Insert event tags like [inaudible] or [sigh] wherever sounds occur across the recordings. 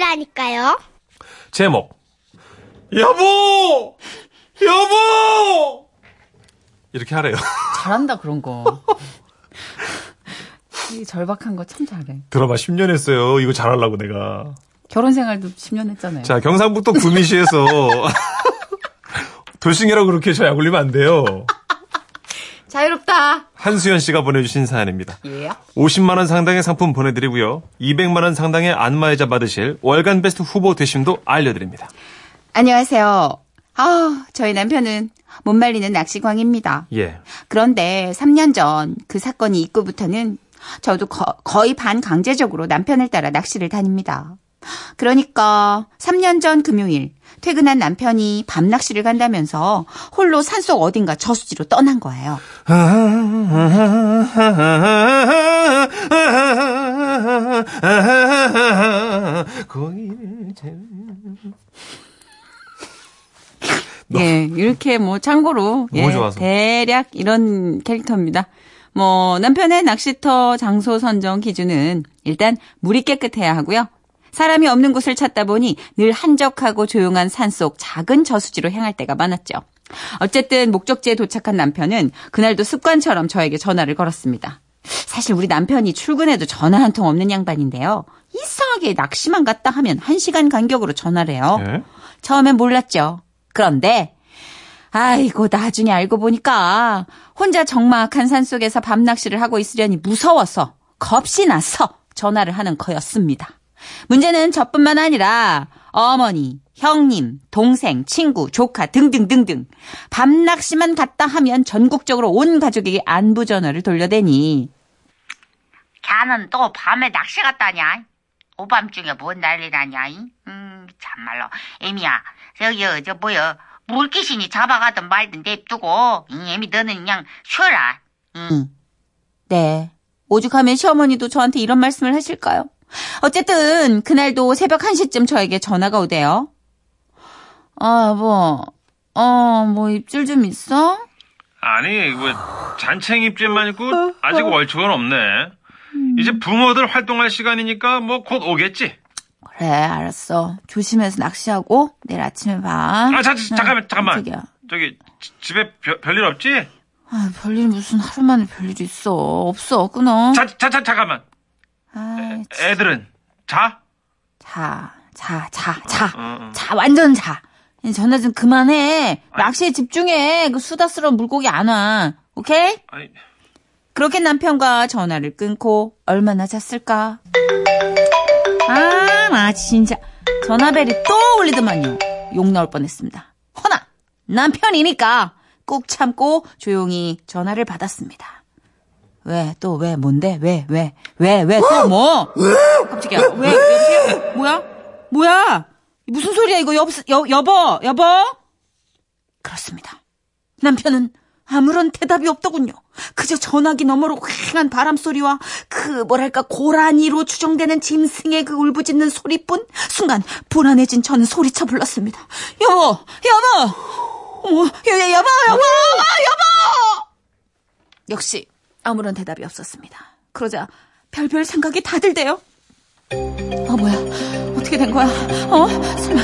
낚시라니까요. 제목. 여보! 여보! 이렇게 하래요. [laughs] 잘한다 그런 거. 이 절박한 거 참 잘해. 드라마 10년 했어요. 이거 잘하려고 내가. 결혼 생활도 10년 했잖아요. 자, 경상북도 구미시에서 [laughs] 돌싱이라고 그렇게 저 약올리면 안 돼요. 자유롭다. 한수연 씨가 보내주신 사연입니다. 예. 50만 원 상당의 상품 보내드리고요. 200만 원 상당의 안마의자 받으실 월간 베스트 후보 되심도 알려드립니다. 안녕하세요. 아, 저희 남편은 못 말리는 낚시광입니다. 예. 그런데 3년 전 그 사건이 있고부터는 저도 거, 의 반강제적으로 남편을 따라 낚시를 다닙니다. 그러니까 3년 전 금요일 퇴근한 남편이 밤 낚시를 간다면서 홀로 산속 어딘가 저수지로 떠난 거예요. 예, 이렇게 뭐 참고로 예. 대략 이런 캐릭터입니다. 뭐 남편의 낚시터 장소 선정 기준은 일단 물이 깨끗해야 하고요. 사람이 없는 곳을 찾다 보니 늘 한적하고 조용한 산속 작은 저수지로 향할 때가 많았죠. 어쨌든 목적지에 도착한 남편은 그날도 습관처럼 저에게 전화를 걸었습니다. 사실 우리 남편이 출근해도 전화 한 통 없는 양반인데요. 이상하게 낚시만 갔다 하면 한 시간 간격으로 전화를 해요. 예? 처음엔 몰랐죠. 그런데 아이고 나중에 알고 보니까 혼자 적막한 산속에서 밤낚시를 하고 있으려니 무서워서 겁이 나서 전화를 하는 거였습니다. 문제는 저뿐만 아니라 어머니, 형님, 동생, 친구, 조카 등등등등 밤낚시만 갔다 하면 전국적으로 온 가족에게 안부 전화를 돌려대니 걔는 또 밤에 낚시 갔다냐? 오밤중에 뭔 난리라냐? 음, 참말로. 애미야, 저기, 저, 뭐여, 물귀신이 잡아가든 말든 냅두고, 이 애미 너는 그냥 쉬어라. 응. 네. 오죽하면 시어머니도 저한테 이런 말씀을 하실까요? 어쨌든 그날도 새벽 1시쯤 저에게 전화가 오대요. 아, 여보. 어, 뭐 입질 좀 있어? 아니, 뭐 잔챙이 입질만 있고 아직 월초는 없네. 이제 부모들 활동할 시간이니까 뭐 곧 오겠지. 그래, 알았어. 조심해서 낚시하고 내일 아침에 봐. 아, 자, 자, 잠깐만, 잠깐만. 깜짝이야. 저기 지- 집에 별- 별일 없지? 아, 별일 무슨 하루 만에 별일이 있어. 없어, 끊어. 자, 자, 자, 잠깐만. 아, 애들은 자. 자, 자, 자, 자. 어, 어. 자, 완전 자. 전화 좀 그만해. 낚시에 집중해. 그 수다스러운 물고기 안 와. 오케이? 아니, 그렇게 남편과 전화를 끊고 얼마나 잤을까? 아, 나 진짜 전화벨이 또 울리더만요. 욕 나올 뻔했습니다. 허나 남편이니까 꾹 참고 조용히 전화를 받았습니다. 왜? 또 왜? 뭔데? 왜? 왜? 왜? 왜? 또 뭐? 깜짝이야. 왜? 여보세요? 뭐야? 뭐야? 무슨 소리야 이거? 여, 여, 여보? 여보? 그렇습니다. 남편은 아무런 대답이 없더군요. 그저 전화기 너머로 휑한 바람 소리와 그 뭐랄까 고라니로 추정되는 짐승의 그 울부짖는 소리뿐 순간 불안해진 저는 소리쳐 불렀습니다. 여보, 여보, 어머, 여, 여, 여보, 여보, 여보. 역시 아무런 대답이 없었습니다. 그러자 별별 생각이 다 들대요. 어 뭐야? 어떻게 된 거야? 어? 설마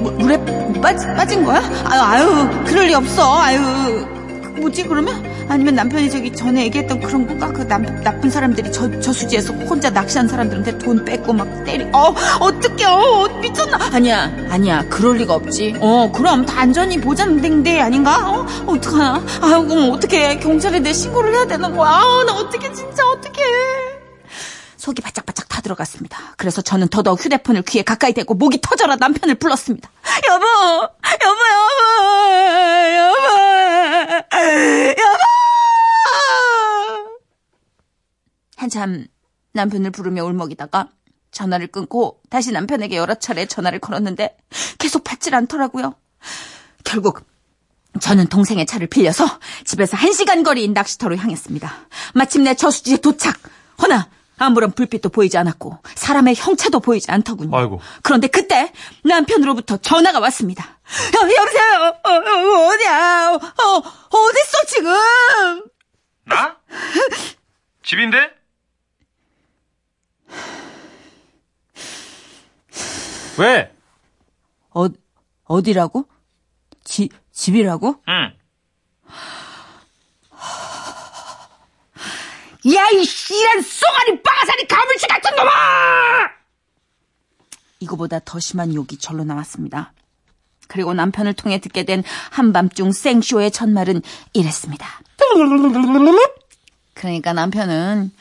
무- 물에 빠, 빠진 거야? 아유, 아유, 그럴 리 없어. 아유, 뭐지 그러면? 아니면 남편이 저기 전에 얘기했던 그런 건가? 그 남, 나쁜 사람들이 저, 저수지에서 혼자 낚시한 사람들한테 돈 뺏고 막 때리. 어, 어떡해, 어, 미쳤나? 아니야, 아니야, 그럴 리가 없지. 어, 그럼 다 안전이 보장된 데 아닌가? 어, 어떡하나? 아유, 그럼 어떡해. 경찰에 내 신고를 해야 되는 거야. 아우, 나 어떡해, 진짜 어떡해. 속이 바짝바짝 타 들어갔습니다. 그래서 저는 더더욱 휴대폰을 귀에 가까이 대고 목이 터져라 남편을 불렀습니다. 여보, 여보, 여보, 여보, 여보. 한참 남편을 부르며 울먹이다가 전화를 끊고 다시 남편에게 여러 차례 전화를 걸었는데 계속 받질 않더라고요. 결국 저는 동생의 차를 빌려서 집에서 한 시간 거리인 낚시터로 향했습니다. 마침내 저수지에 도착. 허나 아무런 불빛도 보이지 않았고 사람의 형체도 보이지 않더군요. 아이고. 그런데 그때 남편으로부터 전화가 왔습니다. 여, 여보세요. 어, 어, 어디야? 어, 어딨어 지금? 나? 집인데? 왜? 어, 어디라고? 지, 집이라고? 응. 야, 이 씨란 쏘가리 빠가사리 가물치 같은 놈아! 이거보다 더 심한 욕이 절로 나왔습니다. 그리고 남편을 통해 듣게 된 한밤중 생쇼의 첫말은 이랬습니다. 그러니까 남편은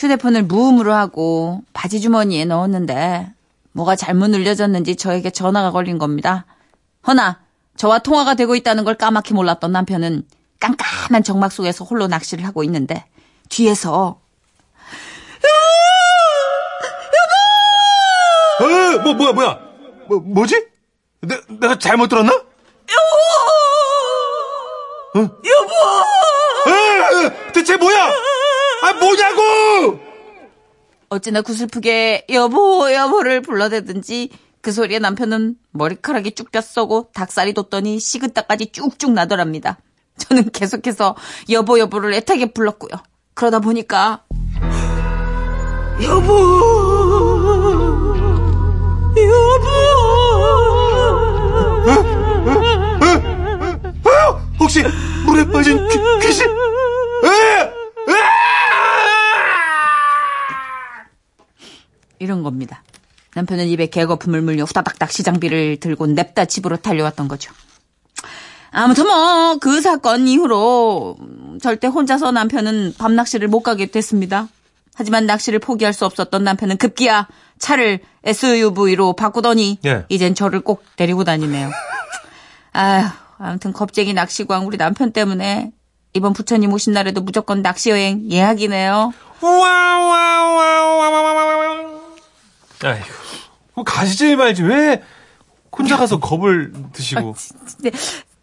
휴대폰을 무음으로 하고 바지 주머니에 넣었는데 뭐가 잘못 눌려졌는지 저에게 전화가 걸린 겁니다. 허나 저와 통화가 되고 있다는 걸 까맣게 몰랐던 남편은 깜깜한 정막 속에서 홀로 낚시를 하고 있는데 뒤에서 어, 뭐, 뭐야, 뭐야? 뭐, 뭐지? 내, 내가 잘못 들었나? 여보! 어? 여보! 대체 뭐야? 아, 뭐냐고! 어찌나 구슬프게 여보 여보를 불러대든지 그 소리에 남편은 머리카락이 쭉 뼛서고 닭살이 돋더니 식은땀까지 쭉쭉 나더랍니다. 저는 계속해서 여보 여보를 애타게 불렀고요. 그러다 보니까 어? 혹시 물에 빠진 귀, 귀신? 에! 에! 이런 겁니다. 남편은 입에 개거품을 물려 후다닥 낚시장비를 들고 냅다 집으로 달려왔던 거죠. 아무튼 뭐 그 사건 이후로 절대 혼자서 남편은 밤 낚시를 못 가게 됐습니다. 하지만 낚시를 포기할 수 없었던 남편은 급기야 차를 SUV로 바꾸더니 예. 이젠 저를 꼭 데리고 다니네요. 아휴, 아무튼 겁쟁이 낚시광 우리 남편 때문에 이번 부처님 오신 날에도 무조건 낚시 여행 예약이네요. 와와와와와와. 아이고. 뭐 가시지 말지. 왜 혼자 가서 [laughs] 겁을 드시고. 근데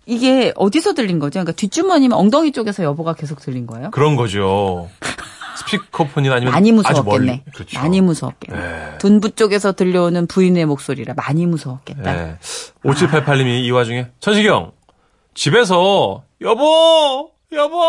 이게 어디서 들린 거죠? 그러니까 뒷주머니면 엉덩이 쪽에서 여보가 계속 들린 거예요? 그런 거죠. [laughs] 스피커폰이나 아니면 많이. 무서웠겠네. 그렇죠. 많이 무서웠겠네. 네. 둔부 쪽에서 들려오는 부인의 목소리라 많이 무서웠겠다. 네. 5788님이 이 와중에 천식영 집에서 여보 여보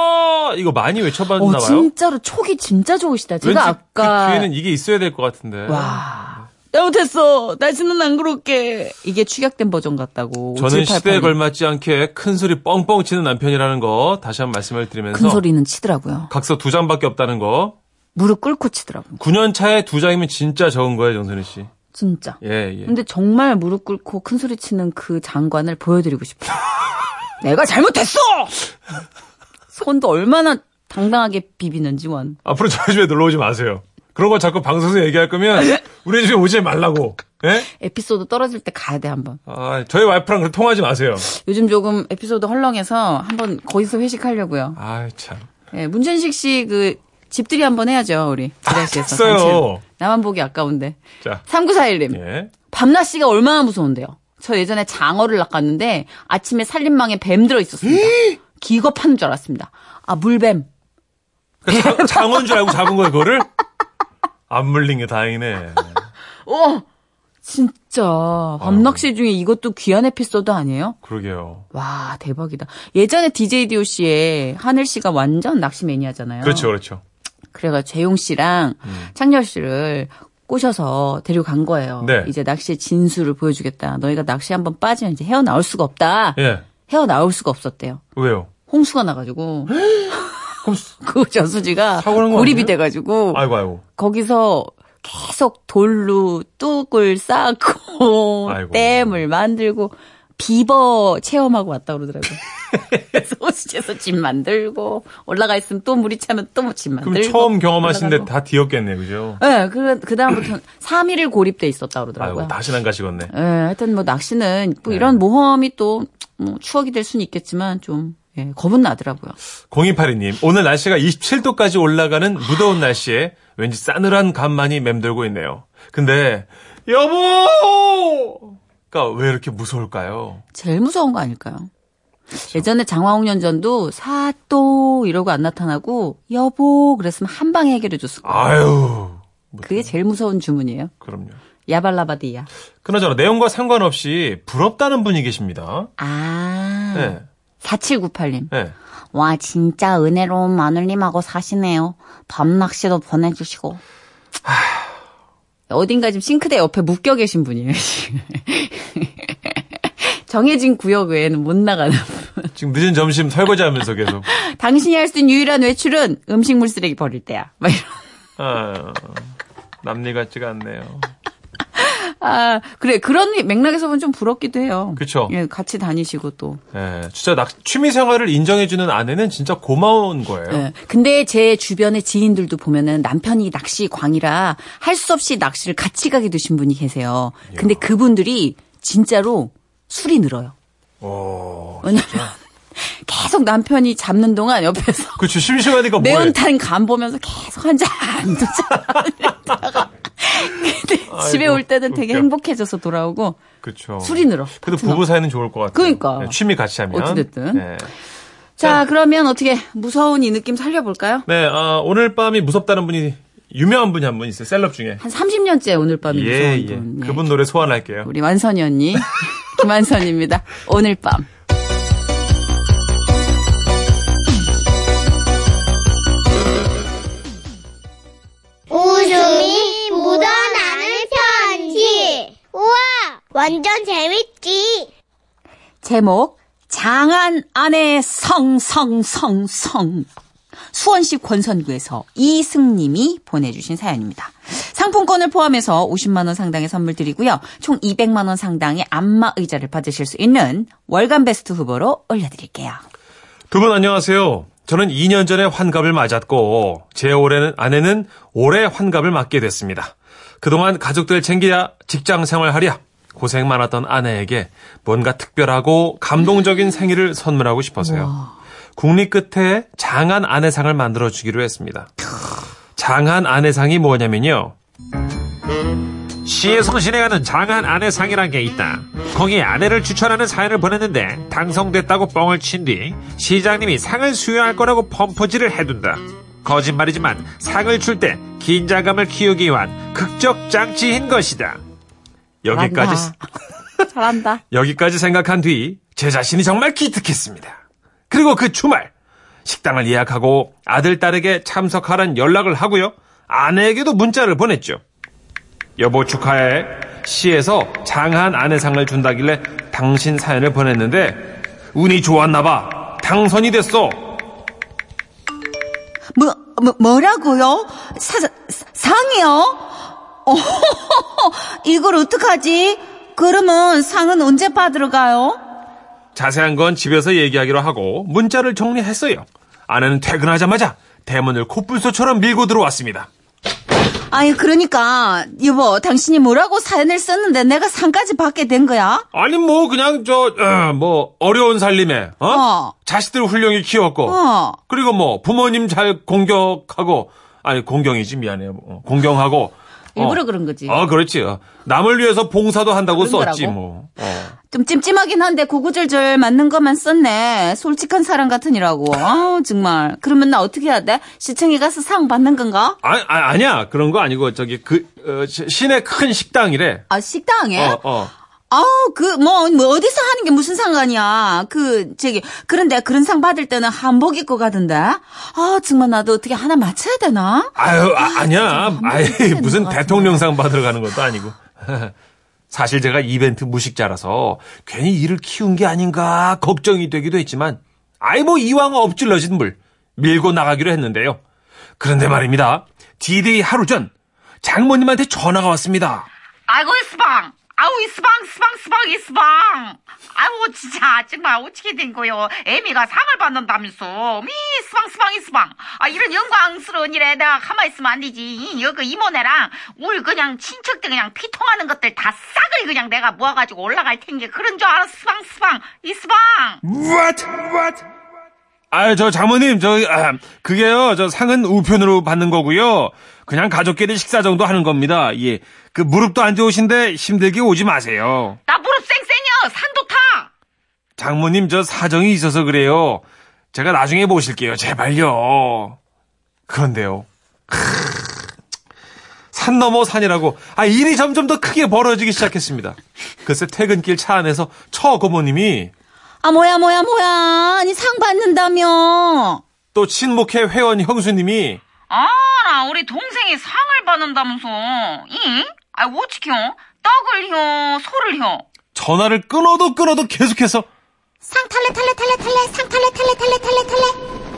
이거 많이 외쳐봤나 어, 봐요. 진짜로 촉이 진짜 좋으시다. 제가 아까 그 뒤에는 이게 있어야 될 것 같은데. 와 잘못했어. 다시는 안 그럴게. 이게 축약된 버전 같다고. 저는 5788 시대에 님. 걸맞지 않게 큰 소리 뻥뻥 치는 남편이라는 거 다시 한 번 말씀을 드리면서 큰 소리는 치더라고요. 각서 두 장밖에 없다는 거. 무릎 꿇고 치더라고요. 9년 차에 두 장이면 진짜 적은 거예요, 정선희 씨. 진짜. 예, 예. 근데 정말 무릎 꿇고 큰 소리 치는 그 장관을 보여드리고 싶어요. [laughs] 내가 잘못했어! 손도 얼마나 당당하게 비비는지 원. 앞으로 저희 집에 놀러 오지 마세요. 그런 거 자꾸 방송에서 얘기할 거면 우리 집에 오지 말라고. 예? 에피소드 떨어질 때 가야 돼 한번. 아, 저희 와이프랑 그렇게 통하지 마세요. 요즘 조금 에피소드 헐렁해서 한번 거기서 회식하려고요. 아, 참. 예, 문천식 씨 그 집들이 한번 해야죠 우리 됐어요. 단체로. 나만 보기 아까운데. 자, 3941님. 예. 밤낮 씨가 얼마나 무서운데요. 저 예전에 장어를 낚았는데 아침에 살림망에 뱀 들어 있었습니다. [laughs] 기겁하는 줄 알았습니다. 아 물뱀. 그러니까 장, 장어인 줄 알고 잡은 거예요, 그거를? 안 물린 게 다행이네. [laughs] 어 진짜 밤낚시 중에 이것도 귀한 에피소드 아니에요? 그러게요. 와 대박이다. 예전에 DJ DOC에 하늘 씨가 완전 낚시 매니아잖아요. 그렇죠, 그렇죠. 그래가 재용 씨랑 창렬 씨를 꼬셔서 데려간 거예요. 네. 이제 낚시의 진수를 보여주겠다. 너희가 낚시 한번 빠지면 이제 헤어 나올 수가 없다. 예. 헤어 나올 수가 없었대요. 왜요? 홍수가 나가지고 그럼, [laughs] 그 저수지가 고립이? 돼가지고 아이고, 아이고. 거기서 계속 돌로 뚝을 쌓고 [laughs] 아이고. 댐을 만들고 비버 체험하고 왔다 그러더라고요. [laughs] 호수에서 집 만들고 올라가 있으면 또 물이 차면 또집 그럼 만들고 처음 경험하신데. 다 뒤었겠네, 그죠? 네, 그, 그 다음부터 3일을 고립돼 있었다 그러더라고요. 아이고, 다시는 안 가시겠네. 예, 하여튼 뭐 낚시는 뭐 네. 이런 모험이 또 뭐 추억이 될 수는 있겠지만 좀 예, 겁은 나더라고요. 0282님, 오늘 날씨가 27도까지 올라가는 무더운 날씨에 왠지 싸늘한 감만이 맴돌고 있네요. 근데, 여보! 그니까 왜 이렇게 무서울까요? 제일 무서운 거 아닐까요? 예전에 장화홍련전도 사또 이러고 안 나타나고 여보 그랬으면 한 방에 해결해 줬을 거예요. 아유, 그게 제일 무서운 주문이에요. 그럼요. 야발라바디야. 그나저나 내용과 상관없이 부럽다는 분이 계십니다. 아. 네. 4798님. 네. 와 진짜 은혜로운 마눌님하고 사시네요. 밤 낚시도 보내주시고. 어딘가 지금 싱크대 옆에 묶여 계신 분이에요, 지금. [laughs] 정해진 구역 외에는 못 나가는 분. 지금 늦은 점심 설거지 하면서 계속. [laughs] 당신이 할 수 있는 유일한 외출은 음식물 쓰레기 버릴 때야. 막 이런. 아, 남일 같지가 않네요. 아, 그래. 그런 맥락에서 보면 좀 부럽기도 해요. 그쵸. 예, 같이 다니시고 또. 예, 진짜 낚, 취미 생활을 인정해 주는 아내는 진짜 고마운 거예요. 예. 근데 제 주변의 지인들도 보면은 남편이 낚시 광이라 할 수 없이 낚시를 같이 가게 되신 분이 계세요. 근데 그분들이 진짜로 술이 늘어요. 오, 왜냐면 [laughs] 계속 남편이 잡는 동안 옆에서 그쵸. 심심하니까. 매운탕 간 보면서 계속 한 잔, 두 잔. [laughs] 하다가 근데 집에 아이고, 올 때는 되게. 행복해져서 돌아오고 그쵸. 술이 늘어. 그래도 파트너. 부부 사이는 좋을 것 같아요. 그러니까. 예, 취미 같이 하면. 어찌됐든. 예. 자, 그러면 어떻게 무서운 이 느낌 살려볼까요? 네, 아, 오늘 밤이 무섭다는 분이 유명한 분이 한 분 있어요. 셀럽 중에. 한 30년째 오늘 밤이 예, 무서운 예. 분. 예. 그분 노래 소환할게요. 우리 완선이 언니, 김완선입니다. 오늘 밤. 완전 재밌지. 제목 장안 안의 성성성성 수원시 권선구에서 이승님이 보내주신 사연입니다. 상품권을 포함해서 50만 원 상당의 선물 드리고요. 총 200만 원 상당의 안마 의자를 받으실 수 있는 월간 베스트 후보로 올려드릴게요. 두 분 안녕하세요. 저는 2년 전에 환갑을 맞았고 제 올해는 아내는 올해 환갑을 맞게 됐습니다. 그동안 가족들 챙기랴 직장 생활하랴 고생 많았던 아내에게 뭔가 특별하고 감동적인 생일을 선물하고 싶어서요. 국리 끝에 장한 아내상을 만들어 주기로 했습니다. 장한 아내상이 뭐냐면요. 시에서 진행하는 장한 아내상이란 게 있다. 거기에 아내를 추천하는 사연을 보냈는데 당선됐다고 뻥을 친 뒤 시장님이 상을 수여할 거라고 펌프질을 해둔다. 거짓말이지만 상을 줄 때 긴장감을 키우기 위한 극적 장치인 것이다. 여기까지 [laughs] 잘한다. 여기까지 생각한 뒤 제 자신이 정말 기특했습니다. 그리고 그 주말 식당을 예약하고 아들 딸에게 참석하란 연락을 하고요. 아내에게도 문자를 보냈죠. 여보 축하해. 시에서 장한 아내상을 준다길래 당신 사연을 보냈는데 운이 좋았나 봐. 당선이 됐어. 뭐, 뭐 뭐라고요? 사, 사- 상이요? 어, [laughs] 이걸 어떡하지? 그러면 상은 언제 받으러 가요? 자세한 건 집에서 얘기하기로 하고 문자를 정리했어요. 아내는 퇴근하자마자 대문을 코뿔소처럼 밀고 들어왔습니다. 아니 그러니까 여보 당신이 뭐라고 사연을 썼는데 내가 상까지 받게 된 거야? 아니 뭐 그냥 저뭐 어려운 살림에 어? 어. 자식들 훌륭히 키웠고 어. 그리고 뭐 부모님 잘 공격하고 아니 공경이지 미안해요 어, 공경하고 일부러 어. 그런 거지. 어 그렇지 어. 남을 위해서 봉사도 한다고 썼지 거라고? 뭐 어. 좀 찜찜하긴 한데 고구절절 맞는 것만 썼네. 솔직한 사람 같으니라고. 아우 정말. 그러면 나 어떻게 해야 돼? 시청에 가서 상 받는 건가? 아, 아 아니야 그런 거 아니고 저기 그 어, 시- 시내 큰 식당이래 아 식당에? 어, 어. 아우 그 뭐 뭐 어디서 하는 게 무슨 상관이야. 그 저기 그런데 그런 상 받을 때는 한복 입고 가던데. 아 정말 나도 어떻게 하나 맞춰야 되나? 아유, 아, 니야 아이, 무슨. 대통령상 받으러 가는 것도 아니고. [laughs] 사실 제가 이벤트 무식자라서 괜히 일을 키운 게 아닌가 걱정이 되기도 했지만, 아이, 뭐, 이왕 엎질러진 물, 밀고 나가기로 했는데요. 그런데 말입니다. 디데이 하루 전, 장모님한테 전화가 왔습니다. 아이고 이스방 아우 이스방 스방 스방 이스방. 아우 진짜 정말 어떻게 된 거요? 애미가 상을 받는다면서. 미 스방 스방 이스방. 아 이런 영광스러운 일에 내가 가만히 있으면 안 되지. 여기 이모네랑 울 그냥 친척들 그냥 피통하는 것들 다 싸그리 그냥 내가 모아가지고 올라갈 텐게 그런 줄 알아 스방 스방. 이스방. What? What? 아, 저 장모님, 저 아, 그게요. 저 상은 우편으로 받는 거고요. 그냥 가족끼리 식사 정도 하는 겁니다. 예. 그 무릎도 안 좋으신데 힘들게 오지 마세요. 나 무릎 쌩쌩이여 산도 타 장모님, 저 사정이 있어서 그래요. 제가 나중에 모실게요. 제발요. 그런데요. 산 넘어 산이라고 아 일이 점점 더 크게 벌어지기 시작했습니다. [laughs] 글쎄 퇴근길 차 안에서 처 고모님이 아 뭐야 뭐야 뭐야. 아니 상 받는다며. 또 친목회 회원 형수님이 아, 나 우리 동생이 상을 받는다면서. 이? 아, 어찌켜? 떡을 혀, 소를 혀. 전화를 끊어도 끊어도 계속해서 상 탈래 탈래 탈래 탈래 상 탈래 탈래 탈래 탈래 탈래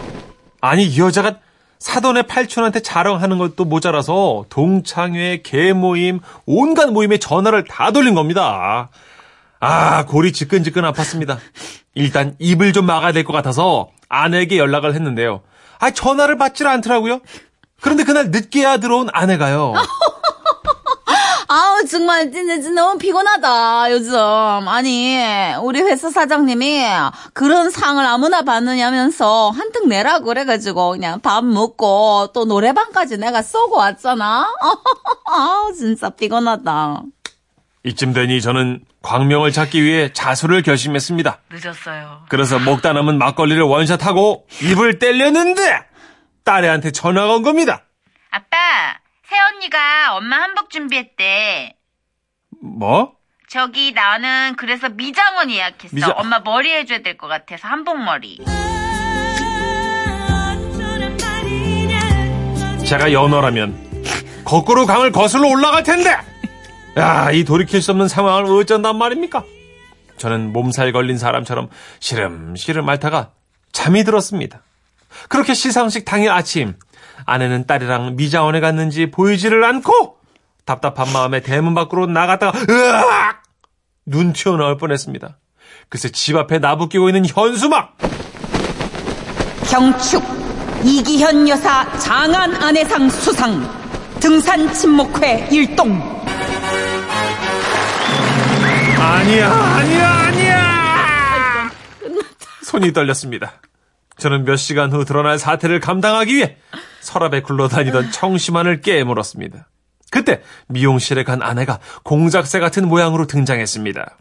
아니 이 여자가 사돈의 팔촌한테 자랑하는 것도 모자라서 동창회, 개모임, 온갖 모임에 전화를 다 돌린 겁니다. 아 골이 지끈지끈 아팠습니다. 일단 입을 좀 막아야 될 것 같아서 아내에게 연락을 했는데요. 아 전화를 받질 않더라고요. 그런데 그날 늦게야 들어온 아내가요. [laughs] 아우 정말 진짜, 진짜 너무 피곤하다 요즘 아니 우리 회사 사장님이 그런 상을 아무나 받느냐면서 한턱 내라 그래가지고 그냥 밥 먹고 또 노래방까지 내가 쏘고 왔잖아 [laughs] 아우 진짜 피곤하다 이쯤 되니 저는 광명을 찾기 위해 자수를 결심했습니다. 늦었어요. 그래서 먹다 남은 막걸리를 원샷하고 입을 떼려는데 딸애한테 전화가 온 겁니다. 아빠, 새언니가 엄마 한복 준비했대. 뭐? 저기 나는 그래서 미장원 예약했어. 미장- 엄마 머리 해줘야 될 것 같아서 한복머리. 제가 연어라면 거꾸로 강을 거슬러 올라갈 텐데. 야, 이 돌이킬 수 없는 상황을 어쩐단 말입니까? 저는 몸살 걸린 사람처럼 시름시름 앓다가 잠이 들었습니다. 그렇게 시상식 당일 아침 아내는 딸이랑 미자원에 갔는지 보이지를 않고 답답한 마음에 대문 밖으로 나갔다가 으악! 눈 튀어나올 뻔했습니다. 글쎄 집 앞에 나부 끼고 있는 현수막 경축 이기현 여사 장안 아내상 수상 등산 친목회 일동 아니야, 아니야, 아니야! 손이 떨렸습니다. 저는 몇 시간 후 드러날 사태를 감당하기 위해 서랍에 굴러다니던 청심환을 깨물었습니다. 그때 미용실에 간 아내가 공작새 같은 모양으로 등장했습니다.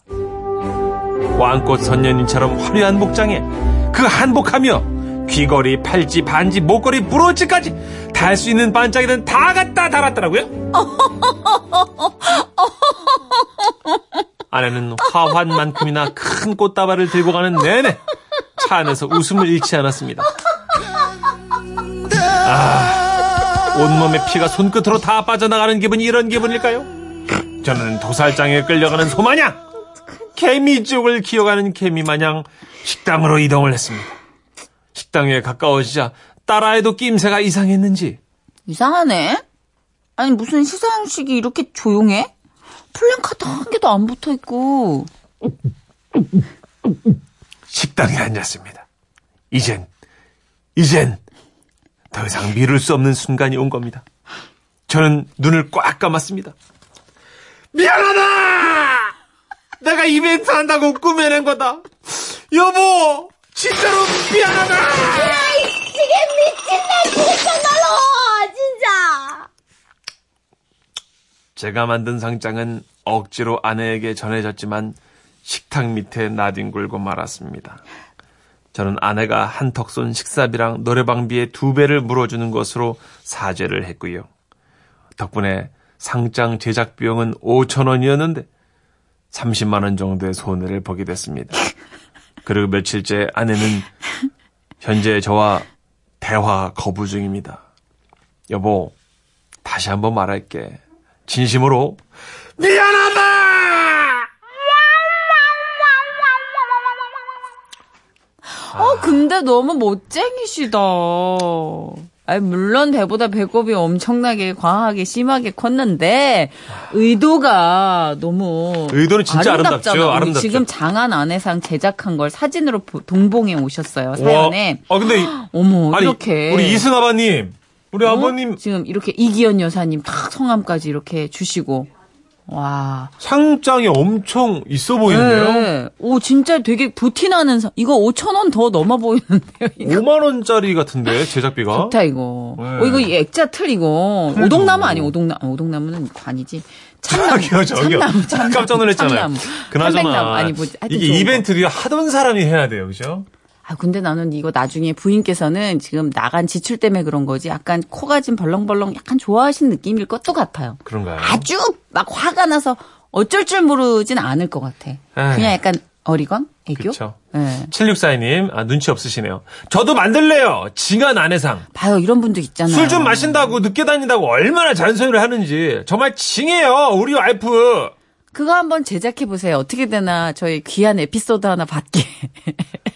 왕꽃 선녀님처럼 화려한 복장에 그 한복하며 귀걸이, 팔찌, 반지, 목걸이, 브로치까지 달 수 있는 반짝이는 다 갖다 달았더라고요. [laughs] 아내는 화환만큼이나 큰 꽃다발을 들고 가는 내내 차 안에서 웃음을 잃지 않았습니다. 아, 온몸에 피가 손끝으로 다 빠져나가는 기분이 이런 기분일까요? 저는 도살장에 끌려가는 소마냥 개미 쪽을 기어가는 개미 마냥 식당으로 이동을 했습니다. 식당에 가까워지자 딸아이도 낌새가 이상했는지 이상하네 아니 무슨 시상식이 이렇게 조용해 플랜카드 한 개도 안 붙어 있고 식당에 앉았습니다. 이젠, 이젠 더 이상 미룰 수 없는 순간이 온 겁니다. 저는 눈을 꽉 감았습니다. 미안하다! 내가 이벤트 한다고 꾸며낸 거다. 여보, 진짜로 미안하다! 진짜 제가 만든 상장은 억지로 아내에게 전해졌지만 식탁 밑에 나뒹굴고 말았습니다. 저는 아내가 한턱 쏜 식사비랑 노래방비의 두 배를 물어주는 것으로 사죄를 했고요. 덕분에 상장 제작 비용은 5천 원이었는데 30만 원 정도의 손해를 보게 됐습니다. 그리고 며칠째 아내는 현재 저와 대화 거부 중입니다. 여보, 다시 한번 말할게. 진심으로 미안하다! 어, 근데 너무 멋쟁이시다. 아니, 물론 배보다 배꼽이 엄청나게 과하게 심하게 컸는데 의도가 너무 의도는 진짜 아름답죠. 우리 아름답죠. 지금 장안 아내상 제작한 걸 사진으로 보- 동봉해 오셨어요. 사연에. 와, 아 근데 이- [gasps] 어머, 아니 이렇게 우리 이승아바님, 우리 어? 아버님 지금 이렇게 이기현 여사님 딱 성함까지 이렇게 주시고 와. 상장이 엄청 있어 보이는데요. 네. 오 진짜 되게 부티나는 상. 이거 5천 원 더 넘어 보이는데요. [laughs] 이거 5만 원짜리 같은데 제작비가. 좋다 이거. 네. 어 이거 이 액자 틀 이거 오동나무 아니 오동나무 아, 오동나무는 관이지. 참나무. 저기요, 저기요. 참나무, 참나무. 깜짝 놀랐잖아요. 참나무. 그나저나. 아니 뭐 이게. 이벤트를 하던 사람이 해야 돼요, 그죠? 아 근데 나는 이거 나중에 부인께서는 지금 나간 지출 때문에 그런 거지. 약간 코가 좀 벌렁벌렁 약간 좋아하시는 느낌일 것도 같아요. 그런가요? 아주 막 화가 나서 어쩔 줄 모르진 않을 것 같아. 에이. 그냥 약간 어리광? 애교? 그렇죠. 네. 7642님, 아, 눈치 없으시네요. 저도 만들래요. 징한 아내상. 봐요, 이런 분들 있잖아요. 술 좀 마신다고 늦게 다닌다고 얼마나 잔소리를 하는지. 정말 징해요. 우리 와이프. 그거 한번 제작해 보세요. 어떻게 되나 저희 귀한 에피소드 하나 받게. [laughs]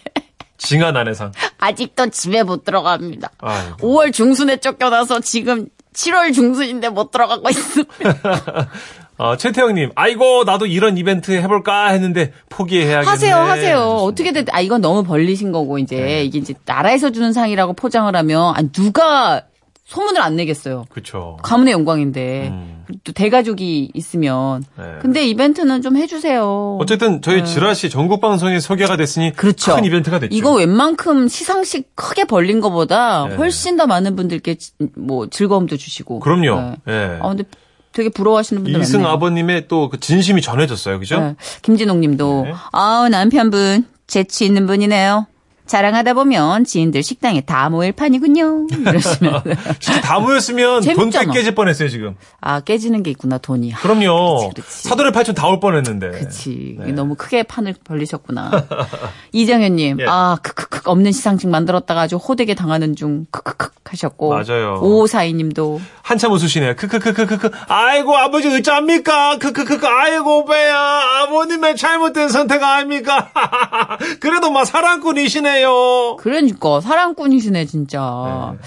징한 아내상. 아직도 집에 못 들어갑니다. 아이고. 5월 중순에 쫓겨나서 지금 7월 중순인데 못 들어가고 있습니다. [laughs] 어, 최태영님, 아이고, 나도 이런 이벤트 해볼까 했는데 포기해야겠네. 하세요, 하세요. 하셨습니다. 어떻게든 아 이건 너무 벌리신 거고 이제 네. 이게 이제 나라에서 주는 상이라고 포장을 하면 아, 누가 소문을 안 내겠어요. 그쵸. 가문의 영광인데 음. 또 대가족이 있으면 네. 근데 이벤트는 좀 해주세요. 어쨌든 저희 지라시 전국 방송에 소개가 됐으니 네. 그렇죠. 큰 이벤트가 됐죠. 이거 웬만큼 시상식 크게 벌린 것보다 네. 훨씬 더 많은 분들께 지- 뭐 즐거움도 주시고. 그럼요. 네. 예. 아 근데 되게 부러워하시는 분들 이승 많네요. 아버님의 또 그 진심이 전해졌어요. 그죠? 네. 김진옥 님도, 네. 아우, 남편분, 재치 있는 분이네요. 자랑하다 보면 지인들 식당에 다 모일 판이군요. 이러시면서. [laughs] 진짜 다 모였으면 돈 재밌잖아. 깨질 뻔했어요, 지금. 아, 깨지는 게 있구나, 돈이. 아, 그럼요. 그치, 그치. 사돈의 팔촌 다 올 뻔했는데. 그치. 네. 너무 크게 판을 벌리셨구나. [laughs] 이정현님, 예. 아, 크크크 없는 시상식 만들었다가 아주 호되게 당하는 중, 크크크 하셨고. 맞아요. 5542님도, 한참 웃으시네요. 크크크크크크. 아이고 아버지 어쩝니까? 크크크크. 아이고 배야. 아버님의 잘못된 선택 아닙니까? [laughs] 그래도 막 사랑꾼이시네 요. 그러니까, 사랑꾼이시네, 진짜. 네.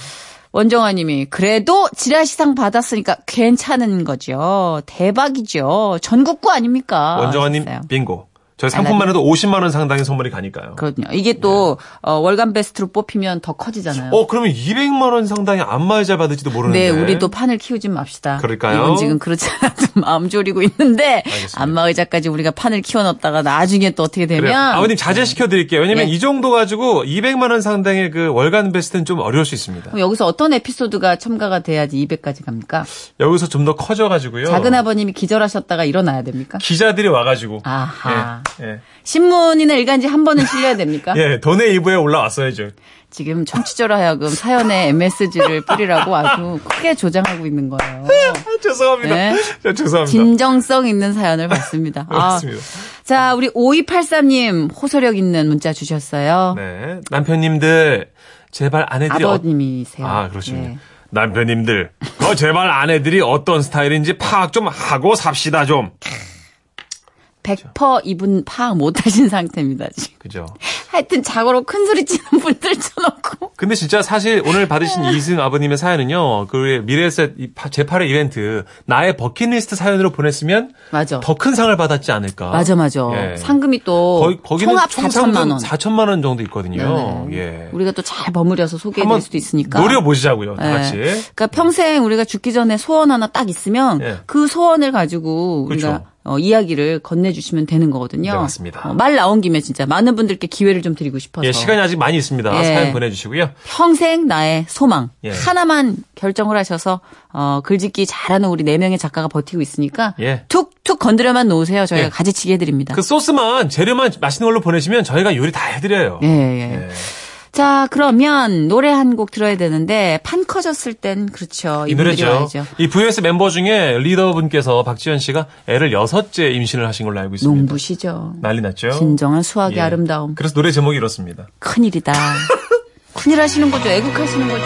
원정아님이 그래도 지라시상 받았으니까 괜찮은 거죠. 대박이죠. 전국구 아닙니까? 원정아님. 빙고. 저희 상품만 해도 50만 원 상당의 선물이 가니까요. 그렇군요. 이게 또 어, 월간 베스트로 뽑히면 더 커지잖아요. 어 그러면 200만 원 상당의 안마의자 받을지도 모르는데. 네, 우리도 판을 키우지 맙시다. 그럴까요? 이건 지금 그렇지 않아도 [laughs] 마음 졸이고 있는데 알겠습니다. 안마의자까지 우리가 판을 키워놨다가 나중에 또 어떻게 되면 그래요. 아버님 자제시켜 드릴게요. 왜냐면 예. 이 정도 가지고 200만 원 상당의 그 월간 베스트는 좀 어려울 수 있습니다. 그럼 여기서 어떤 에피소드가 첨가가 돼야지 200까지 갑니까? 여기서 좀 더 커져 가지고요. 작은 아버님이 기절하셨다가 일어나야 됩니까? 기자들이 와 가지고 아하. 예. 신문이나 일간지 한 번은 실려야 됩니까? 예. [laughs] 예, 돈의 일부에 올라왔어야죠. 지금 청취자로 하여금 사연에 MSG를 뿌리라고 아주 크게 조장하고 있는 거예요. 아, [laughs] 죄송합니다. 네. 저 죄송합니다. 진정성 있는 사연을 받습니다. [laughs] 아, 맞습니다. 자, 우리 5283님 호소력 있는 문자 주셨어요. 네. 남편님들 제발 아내들이 어- 아버님이세요. 아, 그렇군요. 네. 남편님들, 그 제발 아내들이 어떤 스타일인지 파악 좀 하고 삽시다 좀. 100% 이분 파악 못 하신 상태입니다, 지금. 그죠? [laughs] 하여튼 자고로 큰 소리 치는 분들 쳐놓고. 근데 진짜 사실 오늘 받으신 이승 아버님의 사연은요, 그 미래셋 파- 제8회 이벤트, 나의 버킷리스트 사연으로 보냈으면 맞아. 더 큰 상을 받았지 않을까. 맞아, 맞아. 예. 상금이 또 거기, 거기는 총합 총 4천만 원. 4천만 원 정도 있거든요. 네네. 예. 우리가 또 잘 버무려서 소개해드릴 수도 있으니까. 노려보시자고요, 다 예. 같이. 그러니까 평생 우리가 죽기 전에 소원 하나 딱 있으면 예. 그 소원을 가지고 우리가 그렇죠. 어, 이야기를 건네주시면 되는 거거든요. 네, 맞습니다. 어, 말 나온 김에 진짜 많은 분들께 기회를 좀 드리고 싶어서. 예, 시간이 아직 많이 있습니다. 예. 사연 보내주시고요. 평생 나의 소망 예. 하나만 결정을 하셔서 어, 글짓기 잘하는 우리 네 명의 작가가 버티고 있으니까 예. 툭툭 건드려만 놓으세요. 저희가 예. 가지치기 해드립니다. 그 소스만, 재료만 맛있는 걸로 보내시면 저희가 요리 다 해드려요. 예, 예. 예. 자, 그러면 노래 한 곡 들어야 되는데 판 커졌을 땐 그렇죠. 이 노래죠. 와야죠. 이 VS 멤버 중에 리더분께서 박지현 씨가 애를 여섯째 임신을 하신 걸로 알고 있습니다. 농부시죠. 난리 났죠. 진정한 수학의 예. 아름다움. 그래서 노래 제목이 이렇습니다. 큰일이다. 큰일 하시는 거죠. 애국하시는 거죠.